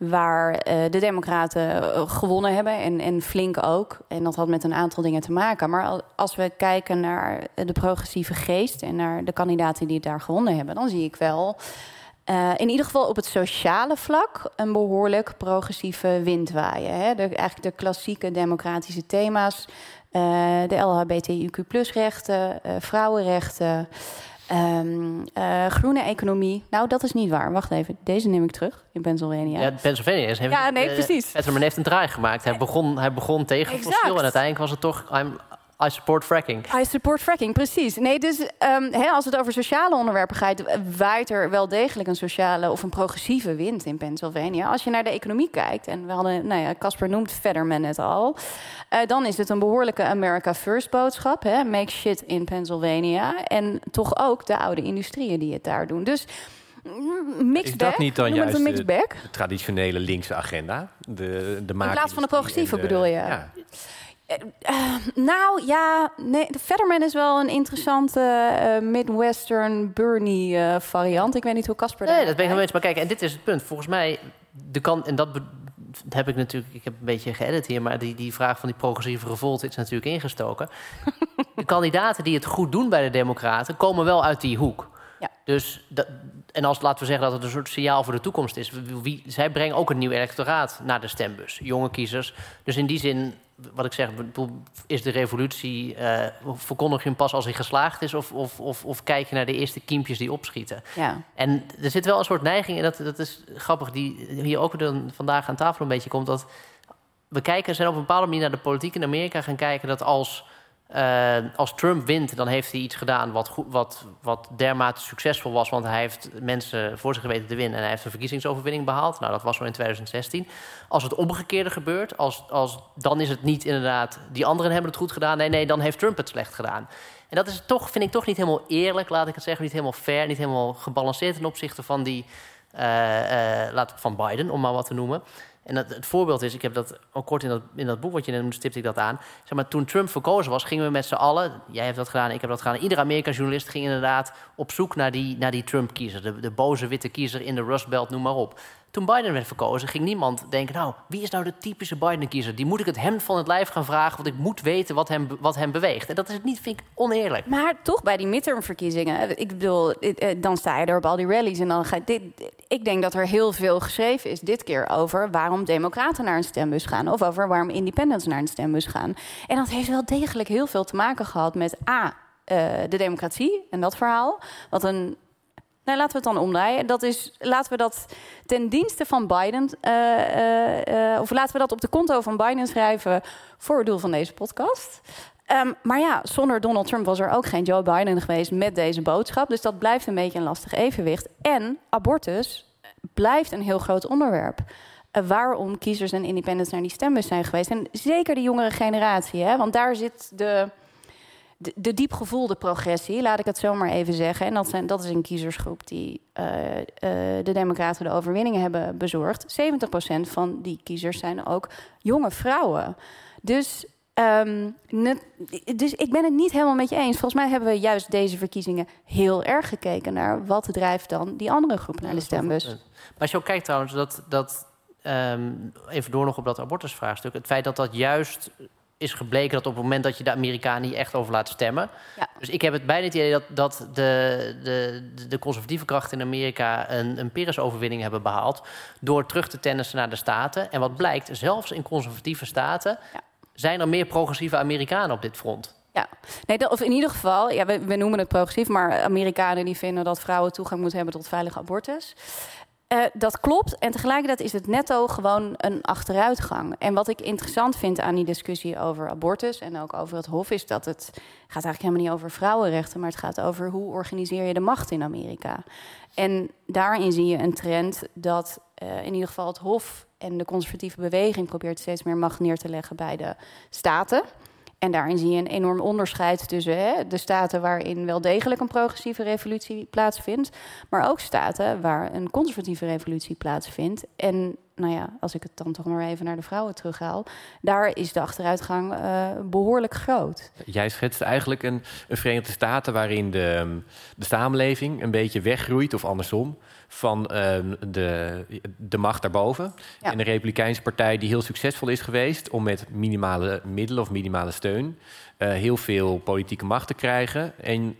[SPEAKER 4] waar uh, de Democraten uh, gewonnen hebben en, en flink ook. En dat had met een aantal dingen te maken. Maar als we kijken naar de progressieve geest en naar de kandidaten die het daar gewonnen hebben, dan zie ik wel. Uh, in ieder geval op het sociale vlak een behoorlijk progressieve wind waaien. Hè? De, eigenlijk de klassieke democratische thema's. de LHBTIQ-rechten, vrouwenrechten. Um, uh, groene economie. Nou, dat is niet waar. Wacht even. Deze neem ik terug in Pennsylvania.
[SPEAKER 2] Ja, Pennsylvania is.
[SPEAKER 4] Heeft, ja, nee, uh, precies.
[SPEAKER 2] Fetterman heeft een draai gemaakt. Hij begon, hij begon tegen exact. fossiel en uiteindelijk was het toch. I'm, I support fracking.
[SPEAKER 4] I support fracking, precies. Nee, dus um, hè, als het over sociale onderwerpen gaat, waait er wel degelijk een sociale of een progressieve wind in Pennsylvania. Als je naar de economie kijkt, en we hadden, nou ja, Casper noemt Fetterman het al, uh, dan is het een behoorlijke America First boodschap. Hè? Make shit in Pennsylvania. En toch ook de oude industrieën die het daar doen. Dus mixed
[SPEAKER 1] is dat niet dan juist
[SPEAKER 4] de, de,
[SPEAKER 1] traditionele linkse agenda? De, de
[SPEAKER 4] in plaats van de progressieve
[SPEAKER 1] de,
[SPEAKER 4] bedoel je?
[SPEAKER 1] Ja.
[SPEAKER 4] Uh, nou ja, nee, de Fetterman is wel een interessante uh, Midwestern Bernie uh, variant. Ik weet niet hoe Casper
[SPEAKER 2] Nee, dat ben ik eens. Maar kijk, en dit is het punt. Volgens mij, de kan, en dat heb ik natuurlijk, ik heb een beetje geëdit hier, maar die, die vraag van die progressieve revolt is natuurlijk ingestoken. de kandidaten die het goed doen bij de Democraten komen wel uit die hoek.
[SPEAKER 4] Ja.
[SPEAKER 2] Dus dat, en als laten we zeggen dat het een soort signaal voor de toekomst is. Wie, zij brengen ook een nieuw electoraat naar de stembus, jonge kiezers. Dus in die zin wat ik zeg, is de revolutie, uh, verkondig je hem pas als hij geslaagd is, of, of, of, of, kijk je naar de eerste kiempjes die opschieten?
[SPEAKER 4] Ja.
[SPEAKER 2] En er zit wel een soort neiging, en dat, dat is grappig, die hier ook dan vandaag aan tafel een beetje komt, dat we kijken, zijn op een bepaalde manier naar de politiek in Amerika gaan kijken, dat als uh, als Trump wint, dan heeft hij iets gedaan wat, wat, wat dermate succesvol was. Want hij heeft mensen voor zich geweten te winnen. En hij heeft een verkiezingsoverwinning behaald. Nou, dat was zo in 2016. Als het omgekeerde gebeurt, als, als, dan is het niet inderdaad... die anderen hebben het goed gedaan. Nee, nee, dan heeft Trump het slecht gedaan. En dat is toch, vind ik toch niet helemaal eerlijk, laat ik het zeggen. Niet helemaal fair, niet helemaal gebalanceerd ten opzichte van die... Uh, van Biden, om maar wat te noemen. En het, voorbeeld is, ik heb dat ook kort in dat, in dat boek wat je net stipte ik dat aan. Zeg maar, toen Trump verkozen was, gingen we met z'n allen, jij hebt dat gedaan, ik heb dat gedaan. Iedere Amerikaanse journalist ging inderdaad op zoek naar die, naar die Trump-kiezer. De, de boze witte kiezer in de Rust Belt, noem maar op. Toen Biden werd verkozen, ging niemand denken... nou, wie is nou de typische Biden-kiezer? Die moet ik het hem van het lijf gaan vragen... want ik moet weten wat hem, wat hem beweegt. En dat is niet, vind ik, oneerlijk.
[SPEAKER 4] Maar toch bij die midtermverkiezingen... ik bedoel, eh, dan sta je er op al die rallies... en dan ga. Dit, ik denk dat er heel veel geschreven is dit keer over... waarom democraten naar een stembus gaan... of over waarom independents naar een stembus gaan. En dat heeft wel degelijk heel veel te maken gehad met... A, uh, de democratie en dat verhaal. Wat een Nee, laten we het dan omdraaien. Dat is, laten we dat ten dienste van Biden, uh, uh, uh, of laten we dat op de konto van Biden schrijven voor het doel van deze podcast. Um, maar ja, zonder Donald Trump was er ook geen Joe Biden geweest met deze boodschap. Dus dat blijft een beetje een lastig evenwicht. En abortus blijft een heel groot onderwerp. waarom kiezers en independents naar die stembus zijn geweest. En zeker de jongere generatie, hè? want daar zit de de, de diep gevoelde progressie, laat ik het zo maar even zeggen. En dat, zijn, dat is een kiezersgroep die uh, uh, de Democraten de overwinningen hebben bezorgd. 70% van die kiezers zijn ook jonge vrouwen. Dus, um, net, dus ik ben het niet helemaal met je eens. Volgens mij hebben we juist deze verkiezingen heel erg gekeken naar wat drijft dan die andere groep naar de stembus. Maar
[SPEAKER 2] als je ook kijkt trouwens, dat, dat um, even door nog op dat abortusvraagstuk, het feit dat dat juist is gebleken dat op het moment dat je de Amerikanen hier echt over laat stemmen.
[SPEAKER 4] Ja.
[SPEAKER 2] Dus ik heb het bijna het idee dat, dat de, de, de conservatieve krachten in Amerika een, een Pyrrhus-overwinning hebben behaald. door terug te tennissen naar de Staten. En wat blijkt, zelfs in conservatieve staten. Ja. zijn er meer progressieve Amerikanen op dit front.
[SPEAKER 4] Ja, nee, of in ieder geval, ja, we, we, noemen het progressief, maar Amerikanen die vinden dat vrouwen toegang moeten hebben tot veilige abortus. Uh, dat klopt. En tegelijkertijd is het netto gewoon een achteruitgang. En wat ik interessant vind aan die discussie over abortus en ook over het Hof, is dat het gaat eigenlijk helemaal niet over vrouwenrechten, maar het gaat over hoe organiseer je de macht in Amerika. En daarin zie je een trend dat uh, in ieder geval het Hof en de conservatieve beweging probeert steeds meer macht neer te leggen bij de staten. En daarin zie je een enorm onderscheid tussen hè, de staten waarin wel degelijk een progressieve revolutie plaatsvindt, maar ook staten waar een conservatieve revolutie plaatsvindt. En nou ja, als ik het dan toch maar even naar de vrouwen terughaal, daar is de achteruitgang uh, behoorlijk groot.
[SPEAKER 1] Jij schetst eigenlijk een, een Verenigde Staten waarin de, de samenleving een beetje weggroeit, of andersom, van uh, de, de macht daarboven. Ja. En de Republikeinse Partij die heel succesvol is geweest om met minimale middelen of minimale steun heel veel politieke macht te krijgen. En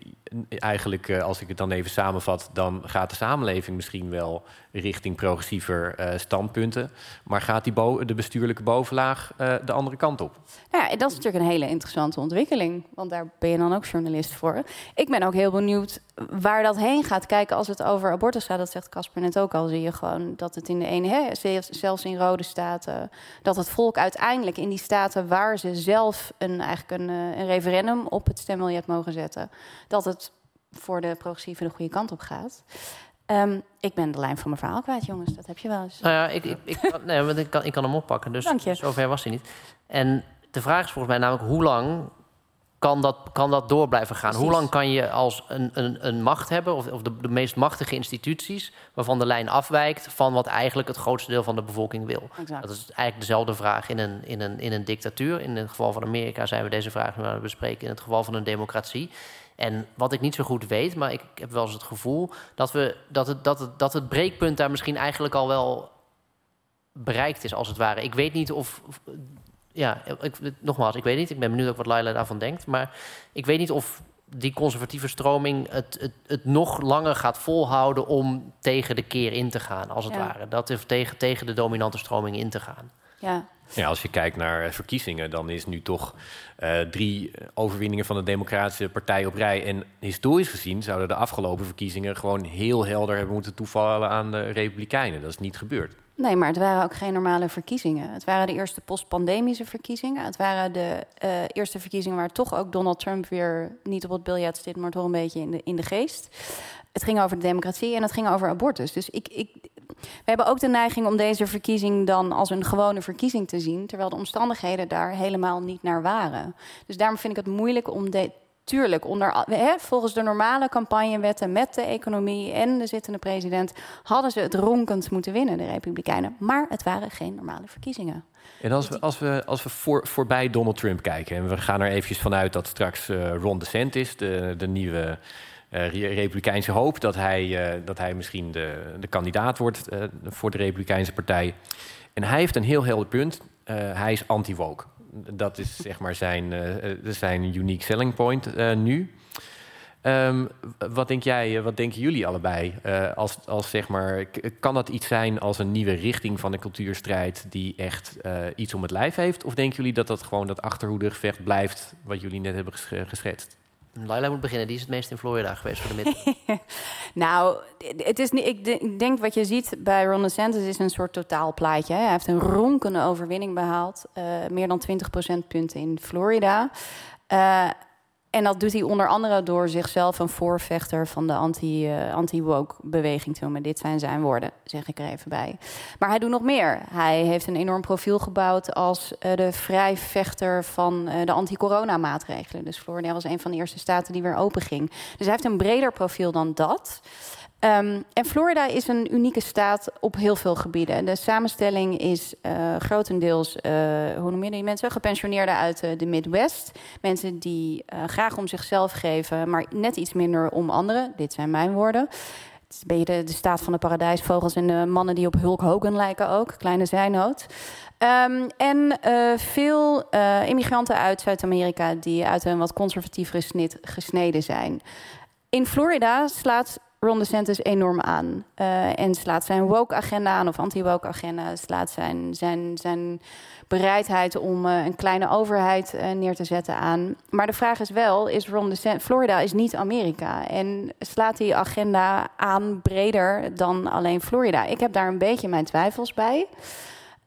[SPEAKER 1] eigenlijk, uh, als ik het dan even samenvat, dan gaat de samenleving misschien wel richting progressiever uh, standpunten. Maar gaat die de bestuurlijke bovenlaag de andere kant op?
[SPEAKER 4] Ja, dat is natuurlijk een hele interessante ontwikkeling. Want daar ben je dan ook journalist voor. Ik ben ook heel benieuwd waar dat heen gaat. Kijken als het over abortus gaat, dat zegt Casper net ook al, zie je gewoon dat het in de ene, hè, zelfs in rode staten, dat het volk uiteindelijk in die staten waar ze zelf een, eigenlijk een, een referendum op het stembiljet mogen zetten, dat het voor de progressieve de goede kant op gaat. Um, ik ben de lijn van mijn verhaal kwijt, jongens. Dat heb je wel eens.
[SPEAKER 2] Nou ja, ik, ik, ik, kan, nee, want ik, kan, ik kan hem oppakken. Dus
[SPEAKER 4] Dank je.
[SPEAKER 2] zover was hij niet. En de vraag is volgens mij namelijk... hoe lang kan dat, kan dat door blijven gaan? Precies. Hoe lang kan je als een, een, een macht hebben... of, of de, de, meest machtige instituties... waarvan de lijn afwijkt van wat eigenlijk het grootste deel van de bevolking wil?
[SPEAKER 4] Exact.
[SPEAKER 2] Dat is eigenlijk dezelfde vraag in een, in, een, in een dictatuur. In het geval van Amerika zijn we deze vraag nu aan het bespreken... in het geval van een democratie... En wat ik niet zo goed weet, maar ik heb wel eens het gevoel dat, we, dat, het, dat, het, dat het breekpunt daar misschien eigenlijk al wel bereikt is, als het ware. Ik weet niet of. Ja, ik, nogmaals, ik weet niet. Ik ben benieuwd ook wat Laila daarvan denkt. Maar ik weet niet of die conservatieve stroming het, het, het nog langer gaat volhouden om tegen de keer in te gaan, als het
[SPEAKER 4] Ja.
[SPEAKER 2] ware. Dat is tegen, tegen de dominante stroming in te gaan.
[SPEAKER 4] Ja,
[SPEAKER 1] Ja, als je kijkt naar eh, verkiezingen, dan is nu toch eh, drie overwinningen van de Democratische Partij op rij. En historisch gezien zouden de afgelopen verkiezingen gewoon heel helder hebben moeten toevallen aan de Republikeinen. Dat is niet gebeurd.
[SPEAKER 4] Nee, maar het waren ook geen normale verkiezingen. Het waren de eerste postpandemische verkiezingen. Het waren de eh, eerste verkiezingen waar toch ook Donald Trump weer niet op het biljet zit, maar toch een beetje in de, in de geest. Het ging over de democratie en het ging over abortus. Dus ik, ik, we hebben ook de neiging om deze verkiezing dan als een gewone verkiezing te zien, terwijl de omstandigheden daar helemaal niet naar waren. Dus daarom vind ik het moeilijk om. Tuurlijk, onder, hè, volgens de normale campagnewetten met de economie en de zittende president hadden ze het ronkend moeten winnen, de Republikeinen. Maar het waren geen normale verkiezingen.
[SPEAKER 1] En als we, als we, als we voor, voorbij Donald Trump kijken, en we gaan er eventjes vanuit dat straks eh, Ron DeSantis, de, de nieuwe eh, re- Republikeinse hoop, dat hij, eh, dat hij misschien de, de kandidaat wordt voor de Republikeinse partij. En hij heeft een heel helder punt. Hij is anti-woke. Dat is zeg maar zijn, eh, eh, zijn unique selling point eh, nu. Ehm, wat denk jij, wat denken jullie allebei? Als, als zeg maar, kan dat iets zijn als een nieuwe richting van de cultuurstrijd die echt iets om het lijf heeft? Of denken jullie dat dat gewoon dat achterhoedegevecht blijft wat jullie net hebben ges- geschetst?
[SPEAKER 2] Laila moet beginnen, die is het meest in Florida geweest voor de midden.
[SPEAKER 4] Nou, het is niet, ik de- ik denk wat je ziet bij Ron DeSantis is een soort totaalplaatje. Hij heeft een ronkende overwinning behaald. eh, meer dan 20 procentpunten in Florida. Eh, en dat doet hij onder andere door zichzelf een voorvechter van de eh, anti-woke-beweging te noemen. Dit zijn zijn woorden, zeg ik er even bij. Maar hij doet nog meer. Hij heeft een enorm profiel gebouwd als eh, de vrijvechter van eh, de anti-corona-maatregelen. Dus Florida was een van de eerste staten die weer open ging. Dus hij heeft een breder profiel dan dat. Ehm, en Florida is een unieke staat op heel veel gebieden. De samenstelling is eh, grotendeels, eh, hoe noem je die mensen? Gepensioneerden uit eh, de Midwest. Mensen die graag om zichzelf geven, maar net iets minder om anderen. Dit zijn mijn woorden. Het is een beetje de, staat van de paradijsvogels en de mannen die op Hulk Hogan lijken ook. Kleine zijnoot. Ehm, en veel immigranten uit Zuid-Amerika die uit een wat conservatievere snit gesneden zijn. In Florida slaat Ron DeSantis enorm aan. Uh, en slaat zijn woke-agenda aan, of anti-woke-agenda, slaat zijn, zijn, zijn bereidheid om uh, een kleine overheid uh, neer te zetten aan. Maar de vraag is wel, is Ron. Florida is niet Amerika. En slaat die agenda aan breder dan alleen Florida? Ik heb daar een beetje mijn twijfels bij.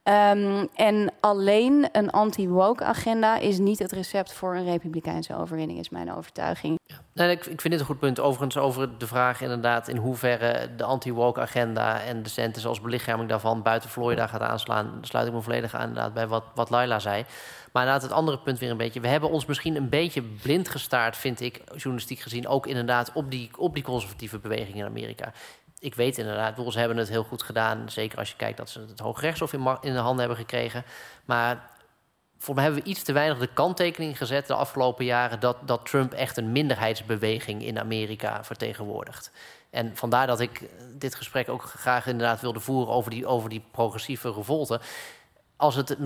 [SPEAKER 4] Um, en alleen een anti-woke agenda is niet het recept voor een republikeinse overwinning, is mijn overtuiging.
[SPEAKER 2] Ja. Nee, ik, ik, vind dit een goed punt. Overigens over de vraag inderdaad in hoeverre de anti-woke agenda en de centers als belichaming daarvan buiten Florida gaat aanslaan. sluit ik me volledig aan inderdaad bij wat, wat Laila zei. Maar inderdaad, het andere punt weer een beetje. We hebben ons misschien een beetje blind gestaard, vind ik, journalistiek gezien, ook inderdaad op die, op die conservatieve beweging in Amerika ik weet inderdaad, ze hebben het heel goed gedaan. Zeker als je kijkt dat ze het Hooggerechtshof in, in de handen hebben gekregen. Maar voor mij hebben we iets te weinig de kanttekening gezet de afgelopen jaren dat, dat Trump echt een minderheidsbeweging in Amerika vertegenwoordigt. En vandaar dat ik dit gesprek ook graag inderdaad wilde voeren over die, over die progressieve revolte als het,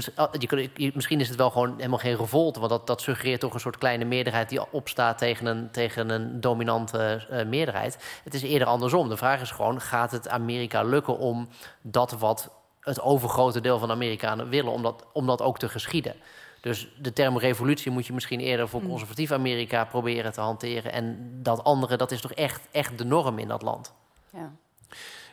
[SPEAKER 2] misschien is het wel gewoon helemaal geen revolte, want dat, dat suggereert toch een soort kleine meerderheid die opstaat tegen een, tegen een dominante uh, meerderheid. Het is eerder andersom. De vraag is gewoon: gaat het Amerika lukken om dat wat het overgrote deel van de Amerikanen willen, om dat, om dat ook te geschieden? Dus de term revolutie moet je misschien eerder voor mm. conservatief Amerika proberen te hanteren. En dat andere, dat is toch echt, echt de norm in dat land. Ja.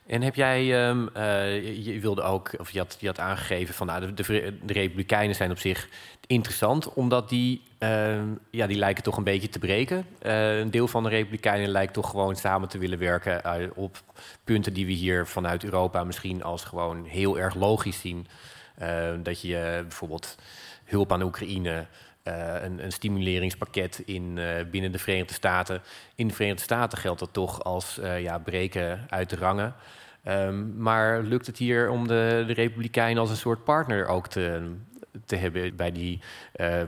[SPEAKER 1] En heb jij, um, uh, je wilde ook, of je had, je had aangegeven van nou, de, de, Republikeinen zijn op zich interessant, omdat die, uh, ja, die lijken toch een beetje te breken. Uh, een deel van de Republikeinen lijkt toch gewoon samen te willen werken uh, op punten die we hier vanuit Europa misschien als gewoon heel erg logisch zien. dat je bijvoorbeeld hulp aan Oekraïne, een, een, stimuleringspakket in, binnen de Verenigde Staten. In de Verenigde Staten geldt dat toch als ja, breken uit de rangen. Um, maar lukt het hier om de, de Republikeinen als een soort partner ook te, te hebben bij die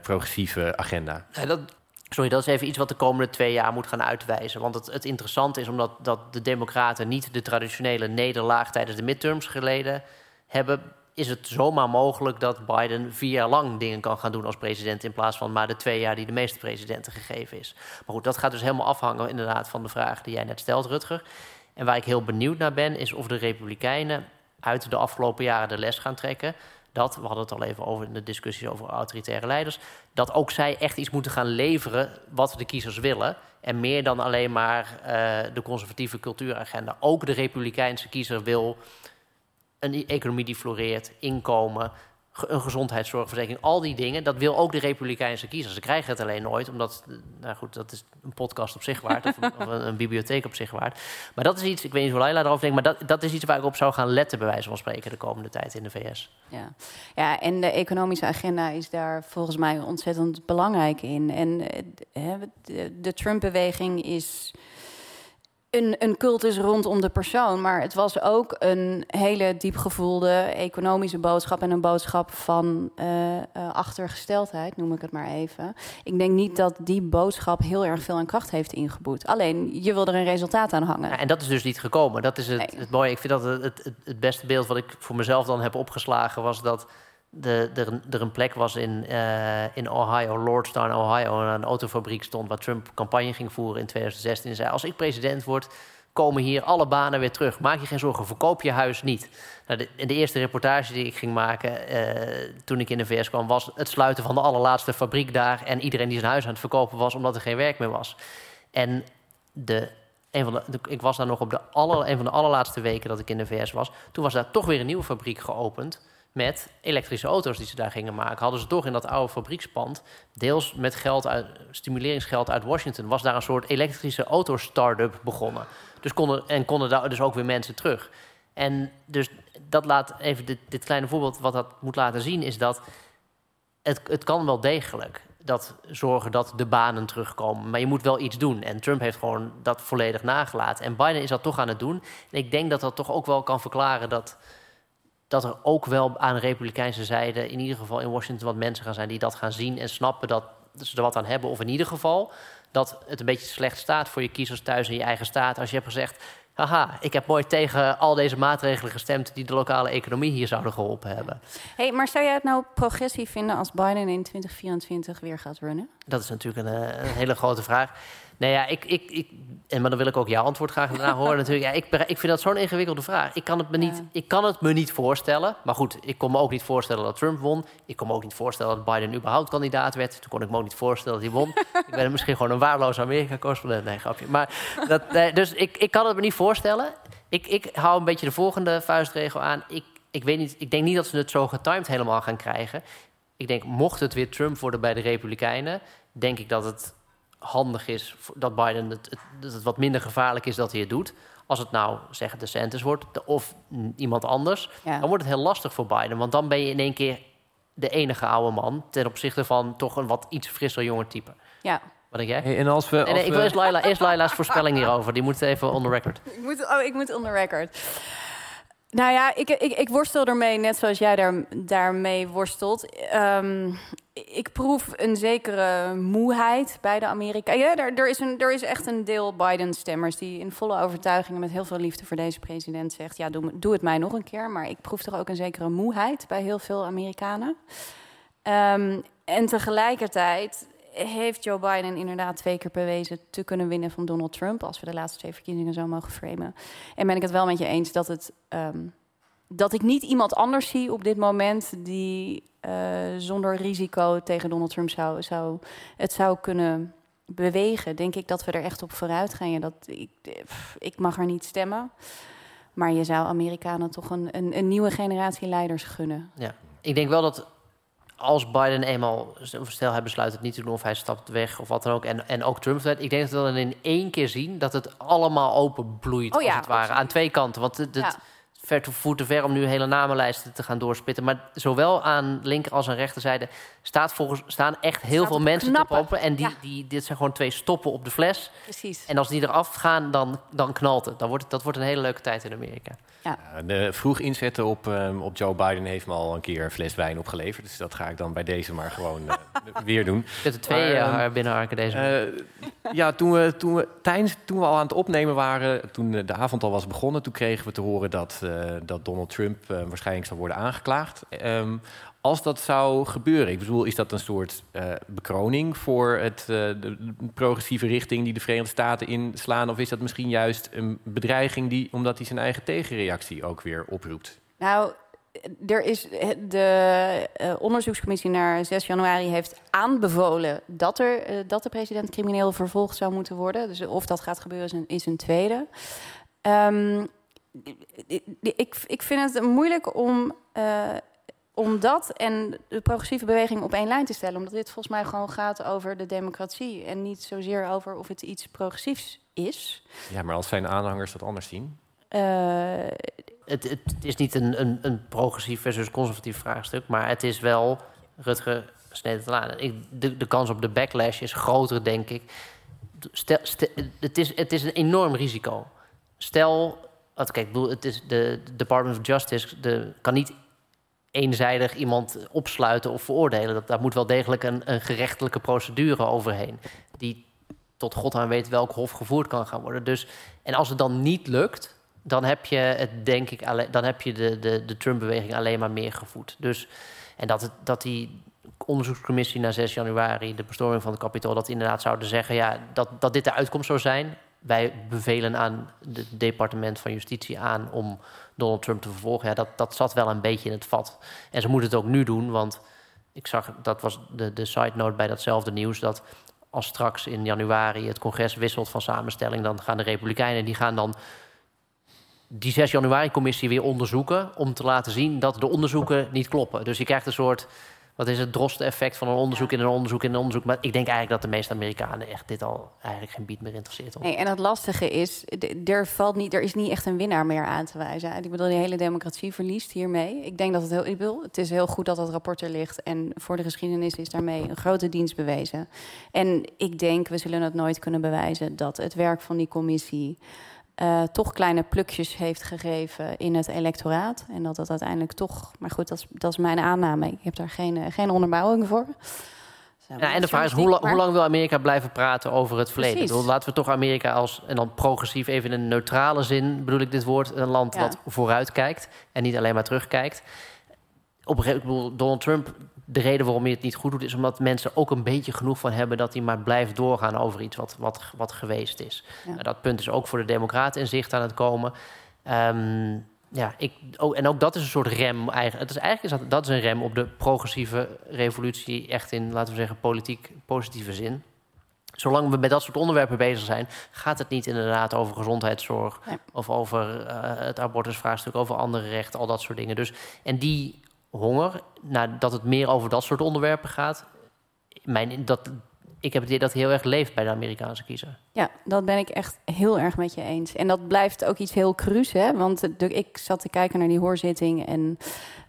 [SPEAKER 1] progressieve agenda?
[SPEAKER 2] Dat, sorry, dat is even iets wat de komende twee jaar moet gaan uitwijzen. Want het, het interessante is omdat dat de Democraten niet de traditionele nederlaag tijdens de midterms geleden hebben. Is het zomaar mogelijk dat Biden vier jaar lang dingen kan gaan doen als president in plaats van maar de twee jaar die de meeste presidenten gegeven is? Maar goed, dat gaat dus helemaal afhangen inderdaad van de vraag die jij net stelt, Rutger. En waar ik heel benieuwd naar ben, is of de Republikeinen uit de afgelopen jaren de les gaan trekken. Dat, we hadden het al even over in de discussies over autoritaire leiders, dat ook zij echt iets moeten gaan leveren wat de kiezers willen. En meer dan alleen maar uh, de conservatieve cultuuragenda. Ook de Republikeinse kiezer wil een economie die floreert, inkomen, een gezondheidszorgverzekering, al die dingen. Dat wil ook de Republikeinse kiezer. Ze krijgen het alleen nooit, omdat, nou goed, dat is een podcast op zich waard, of, een, of een, bibliotheek op zich waard. Maar dat is iets, ik weet niet hoe Laila erover denkt, maar dat, dat is iets waar ik op zou gaan letten, bij wijze van spreken, de komende tijd in de VS.
[SPEAKER 4] Ja, ja en de economische agenda is daar volgens mij ontzettend belangrijk in. En eh, de, de Trump-beweging is een, een cultus rondom de persoon. Maar het was ook een hele diepgevoelde economische boodschap. En een boodschap van uh, uh, achtergesteldheid, noem ik het maar even. Ik denk niet dat die boodschap heel erg veel aan kracht heeft ingeboet. Alleen, je wil er een resultaat aan hangen.
[SPEAKER 2] Ja, en dat is dus niet gekomen. Dat is het, het mooie. Ik vind dat het, het, het beste beeld wat ik voor mezelf dan heb opgeslagen was dat de, er, er een plek was in, uh, in Ohio, Lordstown, Ohio, en een autofabriek stond waar Trump campagne ging voeren in 2016. En zei: Als ik president word, komen hier alle banen weer terug. Maak je geen zorgen, verkoop je huis niet. Nou, de, de, eerste reportage die ik ging maken uh, toen ik in de VS kwam, was het sluiten van de allerlaatste fabriek daar. En iedereen die zijn huis aan het verkopen was omdat er geen werk meer was. En de, een van de, ik was daar nog op de aller, een van de allerlaatste weken dat ik in de VS was. Toen was daar toch weer een nieuwe fabriek geopend met elektrische auto's die ze daar gingen maken. Hadden ze toch in dat oude fabriekspand, deels met geld uit, stimuleringsgeld uit Washington, was daar een soort elektrische auto-startup begonnen. Dus konden, en konden daar dus ook weer mensen terug. En dus dat laat even dit, kleine voorbeeld, wat dat moet laten zien, is dat het, het kan wel degelijk dat zorgen dat de banen terugkomen. Maar je moet wel iets doen. En Trump heeft gewoon dat volledig nagelaten. En Biden is dat toch aan het doen. En ik denk dat dat toch ook wel kan verklaren dat dat er ook wel aan de Republikeinse zijde, in ieder geval in Washington, wat mensen gaan zijn die dat gaan zien en snappen dat ze er wat aan hebben. Of in ieder geval dat het een beetje slecht staat voor je kiezers thuis in je eigen staat. Als je hebt gezegd: haha, ik heb mooi tegen al deze maatregelen gestemd die de lokale economie hier zouden geholpen hebben.
[SPEAKER 4] Hey, maar zou jij het nou progressief vinden als Biden in 2024 weer gaat runnen?
[SPEAKER 2] Dat is natuurlijk een, eh, een hele grote vraag. Nou ja, ik, ik, ik, en maar dan wil ik ook jouw antwoord graag daarna horen natuurlijk. Ja, ik, ik vind dat zo'n ingewikkelde vraag. Ik kan, het me niet, ik kan het me niet voorstellen. Maar goed, ik kon me ook niet voorstellen dat Trump won. Ik kon me ook niet voorstellen dat Biden überhaupt kandidaat werd. Toen kon ik me ook niet voorstellen dat hij won. ik ben misschien gewoon een waarloos Amerika-correspondent. Nee, grapje. Maar dat, dus ik, ik kan het me niet voorstellen. Ik, ik hou een beetje de volgende vuistregel aan. Ik, ik, weet niet, ik denk niet dat ze het zo getimed helemaal gaan krijgen. Ik denk, mocht het weer Trump worden bij de Republikeinen... denk ik dat het handig is dat Biden het, dat het wat minder gevaarlijk is dat hij het doet. Als het nou, zeggen de Santos wordt of iemand anders, dan wordt het heel lastig voor Biden. Want dan ben je in één keer de enige oude man ten opzichte van toch een wat iets frisser jonger type.
[SPEAKER 4] Ja.
[SPEAKER 2] Wat denk jij?
[SPEAKER 1] Hey, en als we,
[SPEAKER 2] als ik wil eerst, Laila, eerst Laila's voorspelling hierover. Die moet even on the record.
[SPEAKER 4] Ik moet, oh, ik moet on the record. Nou ja, ik, ik, ik worstel ermee, net zoals jij daar, daarmee worstelt. Um, ik proef een zekere moeheid bij de Amerikanen. Ja, er, er, is een, er is echt een deel Biden-stemmers die in volle overtuiging met heel veel liefde voor deze president zegt: Ja, doe, doe het mij nog een keer. Maar ik proef toch ook een zekere moeheid bij heel veel Amerikanen. Um, en tegelijkertijd heeft Joe Biden inderdaad twee keer bewezen te kunnen winnen van Donald Trump. Als we de laatste twee verkiezingen zo mogen framen. En ben ik het wel met je eens dat het. Um, dat ik niet iemand anders zie op dit moment die uh, zonder risico tegen Donald Trump zou, zou, het zou kunnen bewegen. Denk ik dat we er echt op vooruit gaan. Ja, dat, ik, ik mag er niet stemmen. Maar je zou Amerikanen toch een, een, een nieuwe generatie leiders gunnen.
[SPEAKER 2] Ja, ik denk wel dat als Biden eenmaal, stel hij besluit het niet te doen of hij stapt weg of wat dan ook, en, en ook Trump, ik denk dat we dan in één keer zien dat het allemaal open bloeit, oh, ja, als het ware, aan twee kanten. Want het, ja ver te voet te ver om nu hele namenlijsten te gaan doorspitten. Maar zowel aan linker als aan rechterzijde staat volgens, staan echt heel veel mensen te pompen. En die, die, dit zijn gewoon twee stoppen op de fles.
[SPEAKER 4] Precies.
[SPEAKER 2] En als die eraf gaan, dan, dan knalt het. Dan wordt het. Dat wordt een hele leuke tijd in Amerika.
[SPEAKER 1] Ja. de vroeg inzetten op, um, op Joe Biden heeft me al een keer een fles wijn opgeleverd. Dus dat ga ik dan bij deze maar gewoon uh, weer doen.
[SPEAKER 2] Je hebt er twee maar, uh, binnenharken deze
[SPEAKER 1] uh, Ja, toen we, toen, we, tijdens, toen we al aan het opnemen waren, toen de avond al was begonnen... toen kregen we te horen dat, dat Donald Trump waarschijnlijk zou worden aangeklaagd. Um, als dat zou gebeuren, ik bedoel, is dat een soort uh, bekroning voor het, de progressieve richting die de Verenigde Staten inslaan? Of is dat misschien juist een bedreiging die, omdat hij zijn eigen tegenreactie ook weer oproept?
[SPEAKER 4] Nou, er is de onderzoekscommissie naar 6 januari heeft aanbevolen dat, er, dat de president crimineel vervolgd zou moeten worden. Dus of dat gaat gebeuren is een, tweede. Um, ik, ik vind het moeilijk om om dat en de progressieve beweging op één lijn te stellen. Omdat dit volgens mij gewoon gaat over de democratie. En niet zozeer over of het iets progressiefs is.
[SPEAKER 1] Ja, maar als zijn aanhangers dat anders zien?
[SPEAKER 2] Uh, het, het, is niet een, een, een, progressief versus conservatief vraagstuk. Maar het is wel, Rutger sneed het aan. de, de kans op de backlash is groter, denk ik. Stel, het, is, het is een enorm risico. Stel, kijk, het is de Department of Justice de, kan niet eenzijdig iemand opsluiten of veroordelen. Dat, daar moet wel degelijk een, een gerechtelijke procedure overheen. Die tot God aan weet welk hof gevoerd kan gaan worden. Dus, en als het dan niet lukt, dan heb je het, denk ik, alleen, dan heb je de, de, de Trump-beweging alleen maar meer gevoed. Dus, en dat, het, dat die onderzoekscommissie na 6 januari, de bestorming van het kapitool, dat inderdaad zouden zeggen ja, dat, dat dit de uitkomst zou zijn. Wij bevelen aan het departement van Justitie aan om Donald Trump te vervolgen. Ja, dat, dat zat wel een beetje in het vat. En ze moeten het ook nu doen, want ik zag, dat was de, de side note bij datzelfde nieuws, dat als straks in januari het congres wisselt van samenstelling, dan gaan de Republikeinen, die gaan dan die 6 januari-commissie weer onderzoeken om te laten zien dat de onderzoeken niet kloppen. Dus je krijgt een soort wat is het droste-effect van een onderzoek in een onderzoek in een onderzoek. Maar ik denk eigenlijk dat de meeste Amerikanen echt dit al eigenlijk geen bied meer interesseert.
[SPEAKER 4] Nee, en het lastige is, er, valt niet, er is niet echt een winnaar meer aan te wijzen. Ik bedoel, de hele democratie verliest hiermee. Ik denk dat het heel, ik wil, het is heel goed dat dat rapport er ligt. En voor de geschiedenis is daarmee een grote dienst bewezen. En ik denk, we zullen het nooit kunnen bewijzen dat het werk van die commissie uh, toch kleine plukjes heeft gegeven in het electoraat. En dat dat uiteindelijk toch. Maar goed, dat is, dat is mijn aanname. Ik heb daar geen, eh, geen onderbouwing voor.
[SPEAKER 2] Ja, en de vraag is, hoe, hoe, lang wil Amerika blijven praten over het verleden? Bedoel, laten we toch Amerika als, en dan progressief, even in een neutrale zin bedoel ik dit woord, een land ja. dat vooruit kijkt en niet alleen maar terugkijkt. op een gegeven moment, Donald Trump, de reden waarom hij het niet goed doet, is omdat mensen ook een beetje genoeg van hebben dat hij maar blijft doorgaan over iets wat, wat, wat geweest is.
[SPEAKER 4] Ja.
[SPEAKER 2] Nou, dat punt is ook voor de Democraten in zicht aan het komen. Ehm, ja, ik, oh, en ook dat is een soort rem. Eigenlijk, het is eigenlijk is dat, dat is een rem op de progressieve revolutie, echt in, laten we zeggen, politiek positieve zin. Zolang we met dat soort onderwerpen bezig zijn, gaat het niet inderdaad over gezondheidszorg
[SPEAKER 4] Nee.
[SPEAKER 2] of over eh, het abortusvraagstuk, over andere rechten, al dat soort dingen. Dus, en die honger, dat het meer over dat soort onderwerpen gaat, mijn, dat, ik heb het idee dat heel erg leeft bij de Amerikaanse kiezer.
[SPEAKER 4] Ja, dat ben ik echt heel erg met je eens. En dat blijft ook iets heel cru's, hè? Want ik zat te kijken naar die hoorzitting en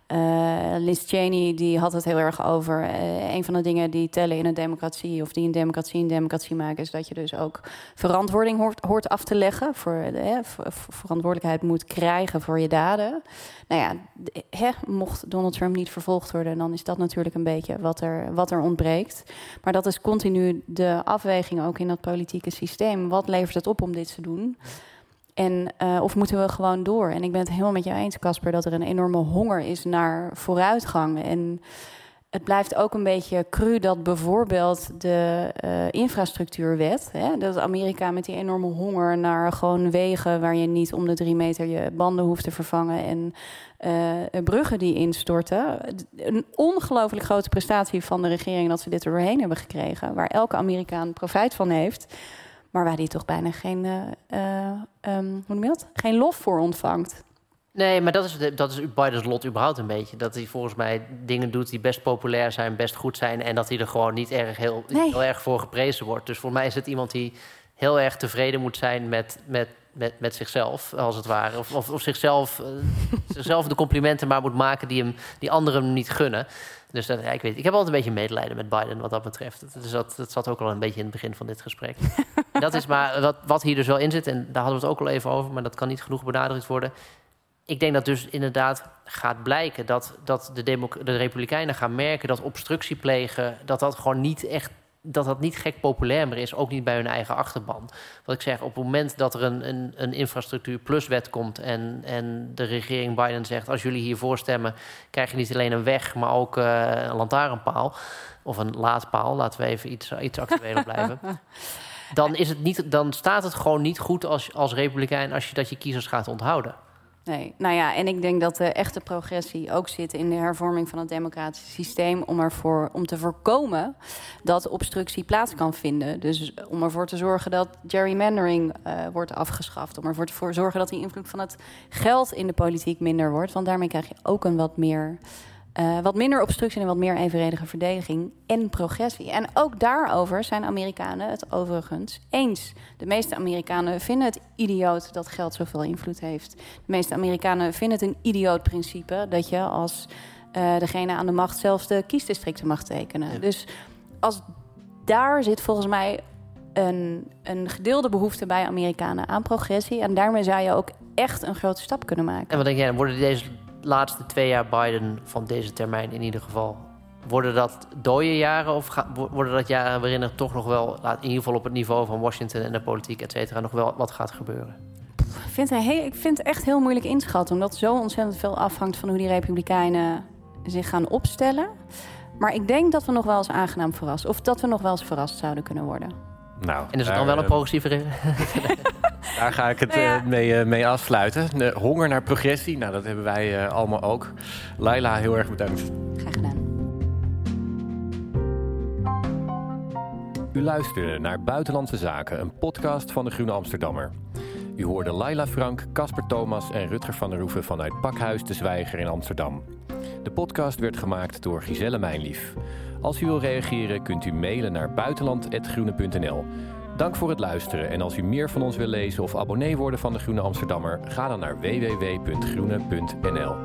[SPEAKER 4] eh, Liz Cheney die had het heel erg over. eh, een van de dingen die tellen in een democratie, of die een democratie een democratie maken, is dat je dus ook verantwoording hoort, af te leggen. Voor, ver- verantwoordelijkheid moet krijgen voor je daden. Nou ja, mocht Donald Trump niet vervolgd worden, dan is dat natuurlijk een beetje wat er, wat er ontbreekt. Maar dat is continu de afweging ook in dat politieke systeem. Wat levert het op om dit te doen? En, eh, of moeten we gewoon door? En ik ben het helemaal met jou eens, Casper, dat er een enorme honger is naar vooruitgang. En het blijft ook een beetje cru dat bijvoorbeeld de eh, infrastructuurwet, hè, dat Amerika met die enorme honger naar gewoon wegen waar je niet om de drie meter je banden hoeft te vervangen en eh, bruggen die instorten. Een ongelooflijk grote prestatie van de regering dat ze dit er doorheen hebben gekregen, waar elke Amerikaan profijt van heeft. Maar waar die toch bijna geen, eh, eh, ehm, hoe noem je dat? geen lof voor ontvangt.
[SPEAKER 2] Nee, maar dat is, de- dat is Bidens lot überhaupt een beetje. Dat hij volgens mij dingen doet die best populair zijn, best goed zijn... en dat hij er gewoon niet erg, heel,
[SPEAKER 4] Nee.
[SPEAKER 2] heel erg voor geprezen wordt. Dus voor mij is het iemand die heel erg tevreden moet zijn met, met, met, met zichzelf, als het ware. Of, of, of zichzelf, eh, zichzelf de complimenten maar moet maken die, hem, die anderen hem niet gunnen. Dus dat, ja, ik, weet, ik heb altijd een beetje medelijden met Biden wat dat betreft. Dus dat, dat zat ook al een beetje in het begin van dit gesprek. Dat is maar wat, wat hier dus wel in zit, en daar hadden we het ook al even over... maar dat kan niet genoeg benadrukt worden ik denk dat dus inderdaad gaat blijken dat, dat de, de Republikeinen gaan merken dat obstructie plegen, dat dat gewoon niet echt. Dat dat niet gek populair meer is, ook niet bij hun eigen achterban. Wat ik zeg, op het moment dat er een, een, een infrastructuur plus wet komt en, en de regering Biden zegt: als jullie hiervoor stemmen, krijg je niet alleen een weg, maar ook eh, een lantaarnpaal of een laadpaal. Laten we even iets, iets actueler blijven. Dan, is het niet, dan staat het gewoon niet goed als, als Republikein als je dat je kiezers gaat onthouden.
[SPEAKER 4] Nee, nou ja, en ik denk dat de echte progressie ook zit in de hervorming van het democratische systeem om ervoor om te voorkomen dat obstructie plaats kan vinden. Dus om ervoor te zorgen dat gerrymandering eh, wordt afgeschaft, om ervoor te zorgen dat die invloed van het geld in de politiek minder wordt, want daarmee krijg je ook een wat meer eh, wat minder obstructie en wat meer evenredige verdediging en progressie. En ook daarover zijn Amerikanen het overigens eens. De meeste Amerikanen vinden het idioot dat geld zoveel invloed heeft. De meeste Amerikanen vinden het een idioot principe dat je als eh, degene aan de macht zelfs de kiesdistricten mag tekenen.
[SPEAKER 2] Ja.
[SPEAKER 4] Dus als daar zit volgens mij een, een gedeelde behoefte bij Amerikanen aan progressie. En daarmee zou je ook echt een grote stap kunnen maken.
[SPEAKER 2] En wat denk jij, worden deze laatste twee jaar Biden van deze termijn in ieder geval... worden dat dode jaren of worden dat jaren waarin er toch nog wel... in ieder geval op het niveau van Washington en de politiek, et cetera... nog wel wat gaat gebeuren?
[SPEAKER 4] Ik vind, het heel, ik vind het echt heel moeilijk inschatten, omdat zo ontzettend veel afhangt van hoe die Republikeinen zich gaan opstellen. Maar ik denk dat we nog wel eens aangenaam verrast, of dat we nog wel eens verrast zouden kunnen worden.
[SPEAKER 1] Nou,
[SPEAKER 2] En is het
[SPEAKER 1] daar,
[SPEAKER 2] dan wel een
[SPEAKER 1] eh,
[SPEAKER 2] progressieve... re-
[SPEAKER 1] Daar ga ik het
[SPEAKER 4] Nou ja.
[SPEAKER 1] eh, mee, eh, mee afsluiten. Eh, honger naar progressie, nou dat hebben wij eh, allemaal ook. Laila, heel erg bedankt.
[SPEAKER 4] Graag gedaan.
[SPEAKER 1] U luisterde naar Buitenlandse Zaken, een podcast van de Groene Amsterdammer. U hoorde Laila Frank, Casper Thomas en Rutger van der Roeven vanuit Pakhuis de Zwijger in Amsterdam. De podcast werd gemaakt door Giselle Mijnlief. Als u wil reageren kunt u mailen naar buitenland.groene.nl. Dank voor het luisteren en als u meer van ons wil lezen of abonnee worden van de Groene Amsterdammer, ga dan naar www.groene.nl.